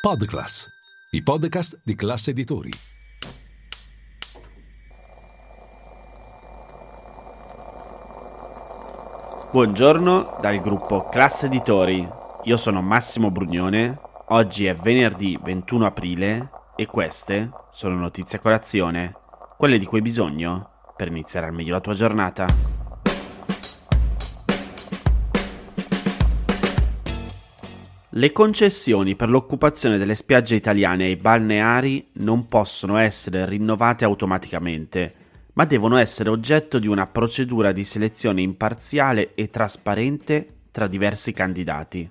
Podclass, i podcast di classe editori. Buongiorno dal gruppo Classe Editori. Io sono Massimo Brugnone. Oggi è venerdì 21 aprile e queste sono notizie a colazione, quelle di cui hai bisogno per iniziare al meglio la tua giornata. Le concessioni per l'occupazione delle spiagge italiane ai balneari non possono essere rinnovate automaticamente, ma devono essere oggetto di una procedura di selezione imparziale e trasparente tra diversi candidati.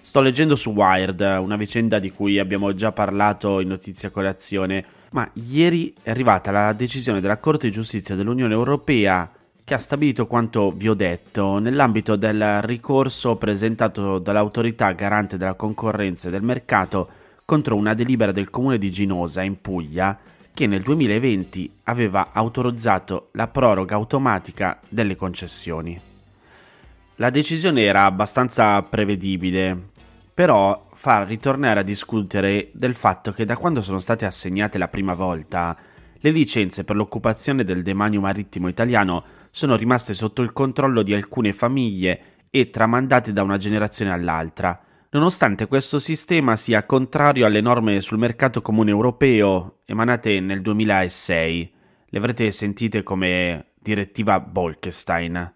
Sto leggendo su Wired una vicenda di cui abbiamo già parlato in notizia colazione, ma ieri è arrivata la decisione della Corte di giustizia dell'Unione Europea che ha stabilito quanto vi ho detto nell'ambito del ricorso presentato dall'autorità garante della concorrenza e del mercato contro una delibera del comune di Ginosa in Puglia che nel 2020 aveva autorizzato la proroga automatica delle concessioni. La decisione era abbastanza prevedibile, però fa ritornare a discutere del fatto che da quando sono state assegnate la prima volta le licenze per l'occupazione del demanio marittimo italiano sono rimaste sotto il controllo di alcune famiglie e tramandate da una generazione all'altra, nonostante questo sistema sia contrario alle norme sul mercato comune europeo emanate nel 2006. Le avrete sentite come direttiva Bolkestein.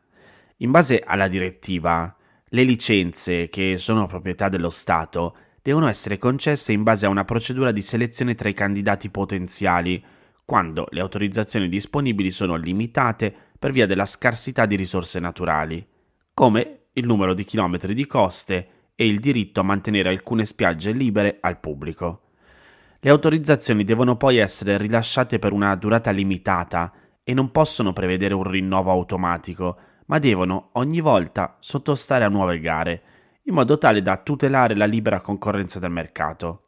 In base alla direttiva, le licenze, che sono proprietà dello Stato, devono essere concesse in base a una procedura di selezione tra i candidati potenziali, quando le autorizzazioni disponibili sono limitate per via della scarsità di risorse naturali, come il numero di chilometri di coste e il diritto a mantenere alcune spiagge libere al pubblico. Le autorizzazioni devono poi essere rilasciate per una durata limitata e non possono prevedere un rinnovo automatico, ma devono ogni volta sottostare a nuove gare, in modo tale da tutelare la libera concorrenza del mercato.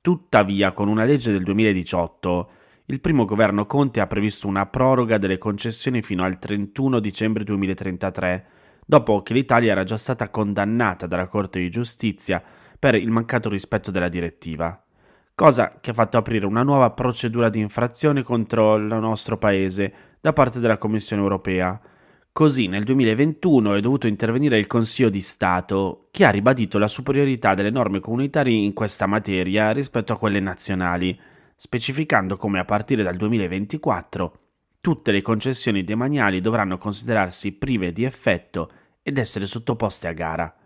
Tuttavia, con una legge del 2018, il primo governo Conte ha previsto una proroga delle concessioni fino al 31 dicembre 2033, dopo che l'Italia era già stata condannata dalla Corte di giustizia per il mancato rispetto della direttiva, cosa che ha fatto aprire una nuova procedura di infrazione contro il nostro paese da parte della Commissione europea. Così nel 2021 è dovuto intervenire il Consiglio di Stato, che ha ribadito la superiorità delle norme comunitarie in questa materia rispetto a quelle nazionali, specificando come a partire dal 2024 tutte le concessioni demaniali dovranno considerarsi prive di effetto ed essere sottoposte a gara.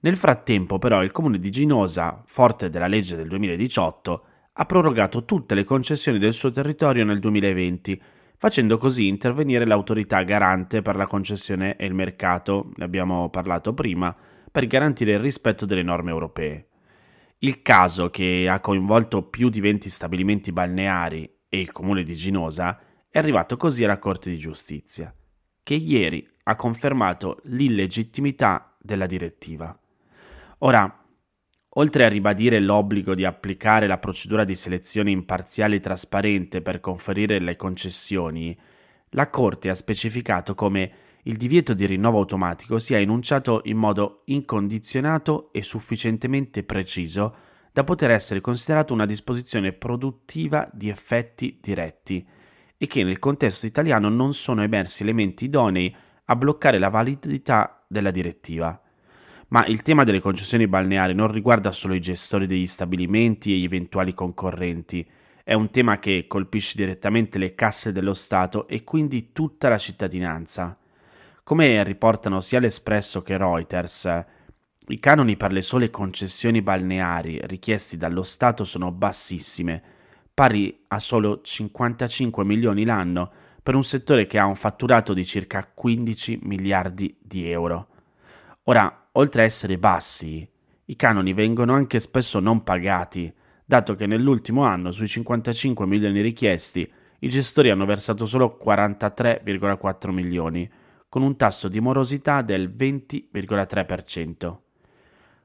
Nel frattempo però il comune di Ginosa, forte della legge del 2018, ha prorogato tutte le concessioni del suo territorio nel 2020, facendo così intervenire l'autorità garante per la concessione e il mercato, ne abbiamo parlato prima, per garantire il rispetto delle norme europee. Il caso, che ha coinvolto più di 20 stabilimenti balneari e il comune di Ginosa, è arrivato così alla Corte di Giustizia, che ieri ha confermato l'illegittimità della direttiva. Ora, oltre a ribadire l'obbligo di applicare la procedura di selezione imparziale e trasparente per conferire le concessioni, la Corte ha specificato come il divieto di rinnovo automatico sia enunciato in modo incondizionato e sufficientemente preciso da poter essere considerato una disposizione produttiva di effetti diretti e che nel contesto italiano non sono emersi elementi idonei a bloccare la validità della direttiva. Ma il tema delle concessioni balneari non riguarda solo i gestori degli stabilimenti e gli eventuali concorrenti, è un tema che colpisce direttamente le casse dello Stato e quindi tutta la cittadinanza. Come riportano sia l'Espresso che Reuters, i canoni per le sole concessioni balneari richiesti dallo Stato sono bassissime, pari a solo 55 milioni l'anno per un settore che ha un fatturato di circa 15 miliardi di euro. Ora, oltre a essere bassi, i canoni vengono anche spesso non pagati, dato che nell'ultimo anno sui 55 milioni richiesti i gestori hanno versato solo 43,4 milioni, con un tasso di morosità del 20,3%.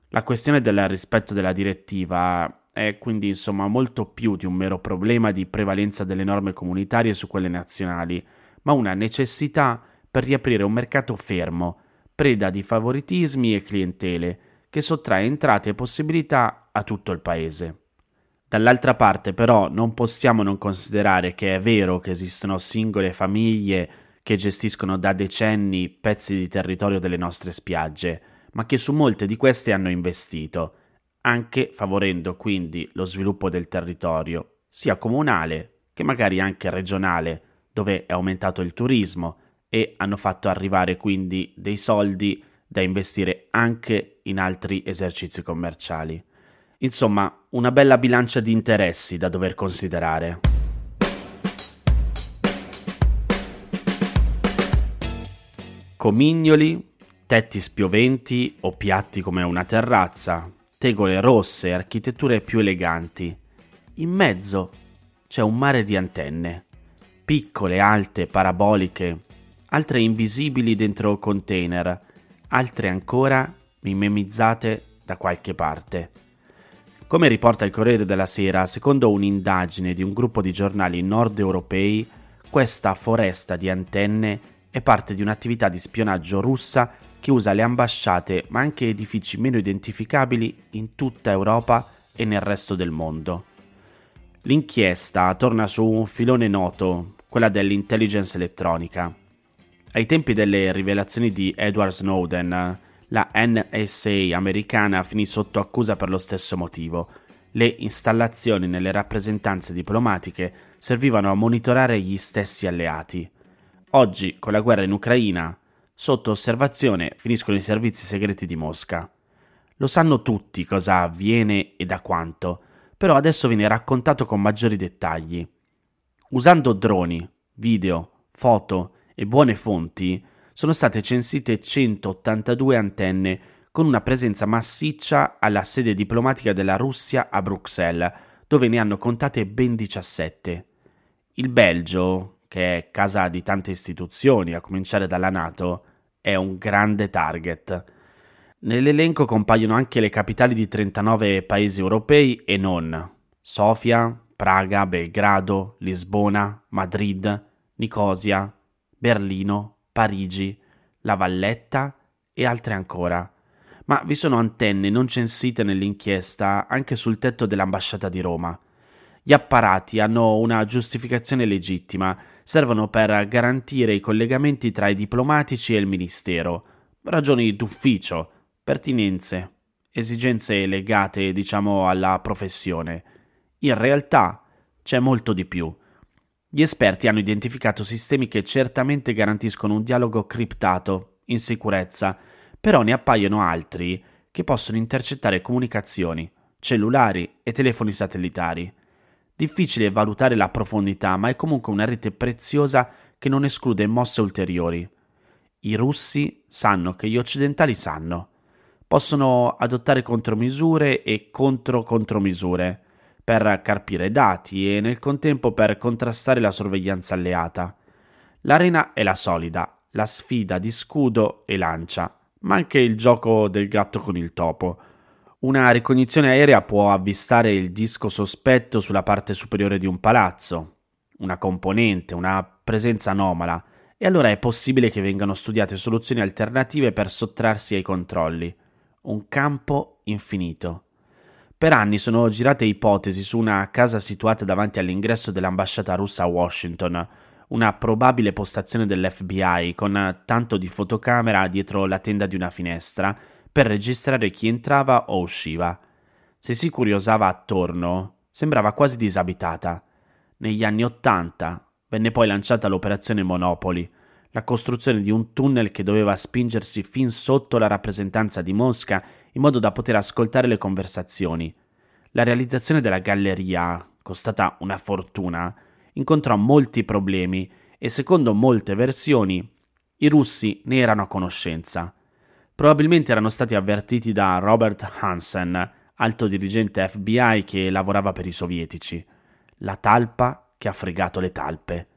La questione del rispetto della direttiva è quindi insomma molto più di un mero problema di prevalenza delle norme comunitarie su quelle nazionali, ma una necessità per riaprire un mercato fermo, preda di favoritismi e clientele, che sottrae entrate e possibilità a tutto il paese. Dall'altra parte però non possiamo non considerare che è vero che esistono singole famiglie che gestiscono da decenni pezzi di territorio delle nostre spiagge, ma che su molte di queste hanno investito, anche favorendo quindi lo sviluppo del territorio, sia comunale che magari anche regionale, dove è aumentato il turismo e hanno fatto arrivare quindi dei soldi da investire anche in altri esercizi commerciali. Insomma, una bella bilancia di interessi da dover considerare. Comignoli, tetti spioventi o piatti come una terrazza, tegole rosse, architetture più eleganti. In mezzo c'è un mare di antenne, piccole, alte, paraboliche, altre invisibili dentro container, altre ancora mimemizzate da qualche parte. Come riporta il Corriere della Sera, secondo un'indagine di un gruppo di giornali nord europei, questa foresta di antenne è parte di un'attività di spionaggio russa che usa le ambasciate ma anche edifici meno identificabili in tutta Europa e nel resto del mondo. L'inchiesta torna su un filone noto, quella dell'intelligence elettronica. Ai tempi delle rivelazioni di Edward Snowden, la NSA americana finì sotto accusa per lo stesso motivo. Le installazioni nelle rappresentanze diplomatiche servivano a monitorare gli stessi alleati. Oggi, con la guerra in Ucraina, Sotto osservazione finiscono i servizi segreti di Mosca. Lo sanno tutti cosa avviene e da quanto, però adesso viene raccontato con maggiori dettagli. Usando droni, video, foto e buone fonti, sono state censite 182 antenne con una presenza massiccia alla sede diplomatica della Russia a Bruxelles, dove ne hanno contate ben 17. Il Belgio, che è casa di tante istituzioni, a cominciare dalla Nato, è un grande target. Nell'elenco compaiono anche le capitali di 39 paesi europei e non Sofia, Praga, Belgrado, Lisbona, Madrid, Nicosia, Berlino, Parigi, La Valletta e altre ancora. Ma vi sono antenne non censite nell'inchiesta anche sul tetto dell'ambasciata di Roma. Gli apparati hanno una giustificazione legittima servono per garantire i collegamenti tra i diplomatici e il ministero, ragioni d'ufficio, pertinenze, esigenze legate, diciamo, alla professione. In realtà c'è molto di più. Gli esperti hanno identificato sistemi che certamente garantiscono un dialogo criptato, in sicurezza, però ne appaiono altri che possono intercettare comunicazioni, cellulari e telefoni satellitari. Difficile valutare la profondità, ma è comunque una rete preziosa che non esclude mosse ulteriori. I russi sanno che gli occidentali sanno. Possono adottare contromisure e contro-contromisure per carpire dati e nel contempo per contrastare la sorveglianza alleata. L'arena è la solida, la sfida di scudo e lancia, ma anche il gioco del gatto con il topo una ricognizione aerea può avvistare il disco sospetto sulla parte superiore di un palazzo, una componente, una presenza anomala, e allora è possibile che vengano studiate soluzioni alternative per sottrarsi ai controlli. Un campo infinito. Per anni sono girate ipotesi su una casa situata davanti all'ingresso dell'ambasciata russa a Washington, una probabile postazione dell'FBI con tanto di fotocamera dietro la tenda di una finestra per registrare chi entrava o usciva. Se si curiosava attorno, sembrava quasi disabitata. Negli anni Ottanta venne poi lanciata l'operazione Monopoli, la costruzione di un tunnel che doveva spingersi fin sotto la rappresentanza di Mosca in modo da poter ascoltare le conversazioni. La realizzazione della galleria, costata una fortuna, incontrò molti problemi e secondo molte versioni i russi ne erano a conoscenza. Probabilmente erano stati avvertiti da Robert Hansen, alto dirigente FBI che lavorava per i sovietici. La talpa che ha fregato le talpe.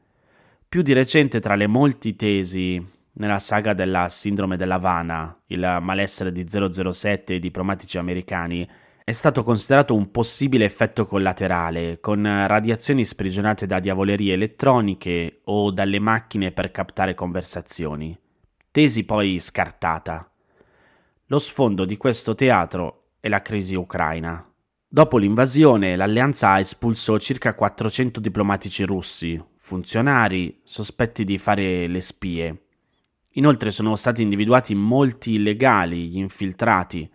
Più di recente tra le molti tesi nella saga della sindrome dell'Havana, il malessere di 007 e i diplomatici americani, è stato considerato un possibile effetto collaterale, con radiazioni sprigionate da diavolerie elettroniche o dalle macchine per captare conversazioni. Tesi poi scartata. Lo sfondo di questo teatro è la crisi ucraina. Dopo l'invasione, l'alleanza espulsò circa 400 diplomatici russi, funzionari, sospetti di fare le spie. Inoltre sono stati individuati molti illegali, gli infiltrati.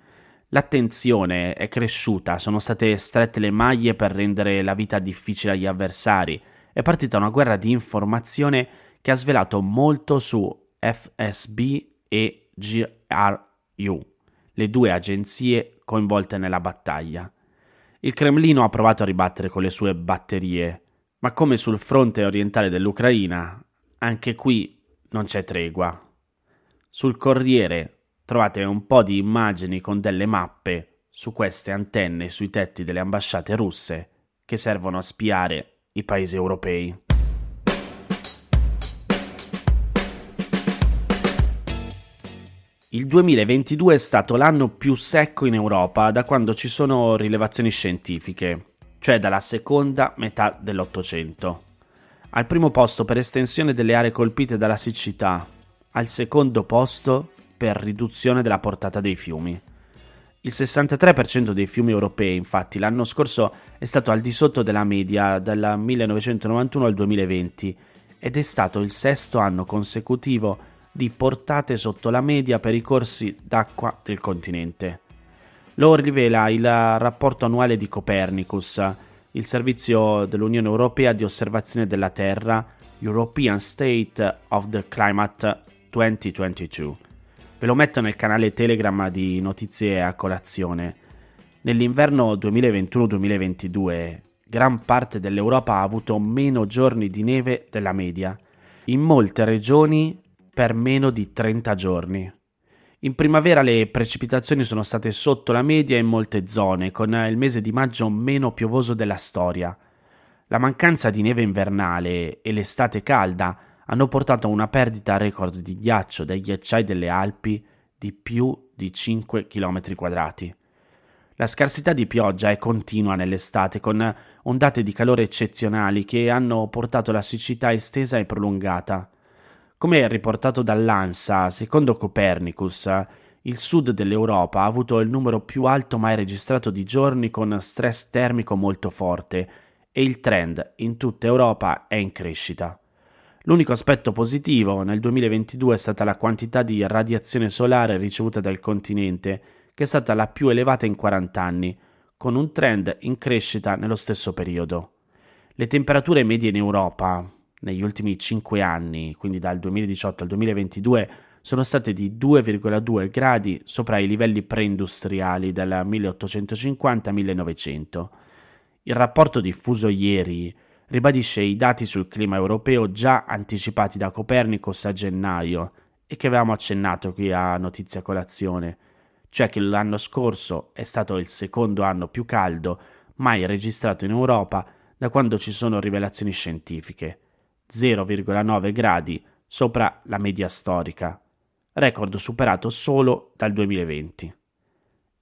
L'attenzione è cresciuta, sono state strette le maglie per rendere la vita difficile agli avversari. È partita una guerra di informazione che ha svelato molto su FSB e GRU, le due agenzie coinvolte nella battaglia. Il Cremlino ha provato a ribattere con le sue batterie, ma come sul fronte orientale dell'Ucraina, anche qui non c'è tregua. Sul Corriere trovate un po' di immagini con delle mappe su queste antenne sui tetti delle ambasciate russe che servono a spiare i paesi europei. Il 2022 è stato l'anno più secco in Europa da quando ci sono rilevazioni scientifiche, cioè dalla seconda metà dell'Ottocento. Al primo posto per estensione delle aree colpite dalla siccità, al secondo posto per riduzione della portata dei fiumi. Il 63% dei fiumi europei, infatti, l'anno scorso è stato al di sotto della media dal 1991 al 2020 ed è stato il sesto anno consecutivo di portate sotto la media per i corsi d'acqua del continente. Lo rivela il rapporto annuale di Copernicus, il servizio dell'Unione Europea di osservazione della Terra, European State of the Climate 2022. Ve lo metto nel canale Telegram di Notizie a colazione. Nell'inverno 2021-2022 gran parte dell'Europa ha avuto meno giorni di neve della media. In molte regioni per meno di 30 giorni. In primavera le precipitazioni sono state sotto la media in molte zone, con il mese di maggio meno piovoso della storia. La mancanza di neve invernale e l'estate calda hanno portato a una perdita record di ghiaccio dai ghiacciai delle Alpi di più di 5 km quadrati. La scarsità di pioggia è continua nell'estate, con ondate di calore eccezionali che hanno portato la siccità estesa e prolungata. Come riportato dall'ANSA, secondo Copernicus, il sud dell'Europa ha avuto il numero più alto mai registrato di giorni con stress termico molto forte e il trend in tutta Europa è in crescita. L'unico aspetto positivo nel 2022 è stata la quantità di radiazione solare ricevuta dal continente, che è stata la più elevata in 40 anni, con un trend in crescita nello stesso periodo. Le temperature medie in Europa, negli ultimi 5 anni, quindi dal 2018 al 2022, sono state di 2,2 gradi sopra i livelli preindustriali dal 1850-1900. Il rapporto diffuso ieri ribadisce i dati sul clima europeo già anticipati da Copernicus a gennaio e che avevamo accennato qui a Notizia Colazione, cioè che l'anno scorso è stato il secondo anno più caldo mai registrato in Europa da quando ci sono rivelazioni scientifiche 0,9 gradi sopra la media storica, record superato solo dal 2020.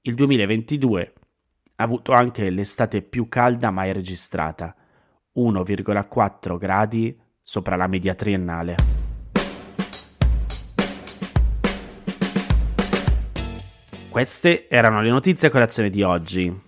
Il 2022 ha avuto anche l'estate più calda mai registrata, 1,4 gradi sopra la media triennale. Queste erano le notizie a colazione di oggi.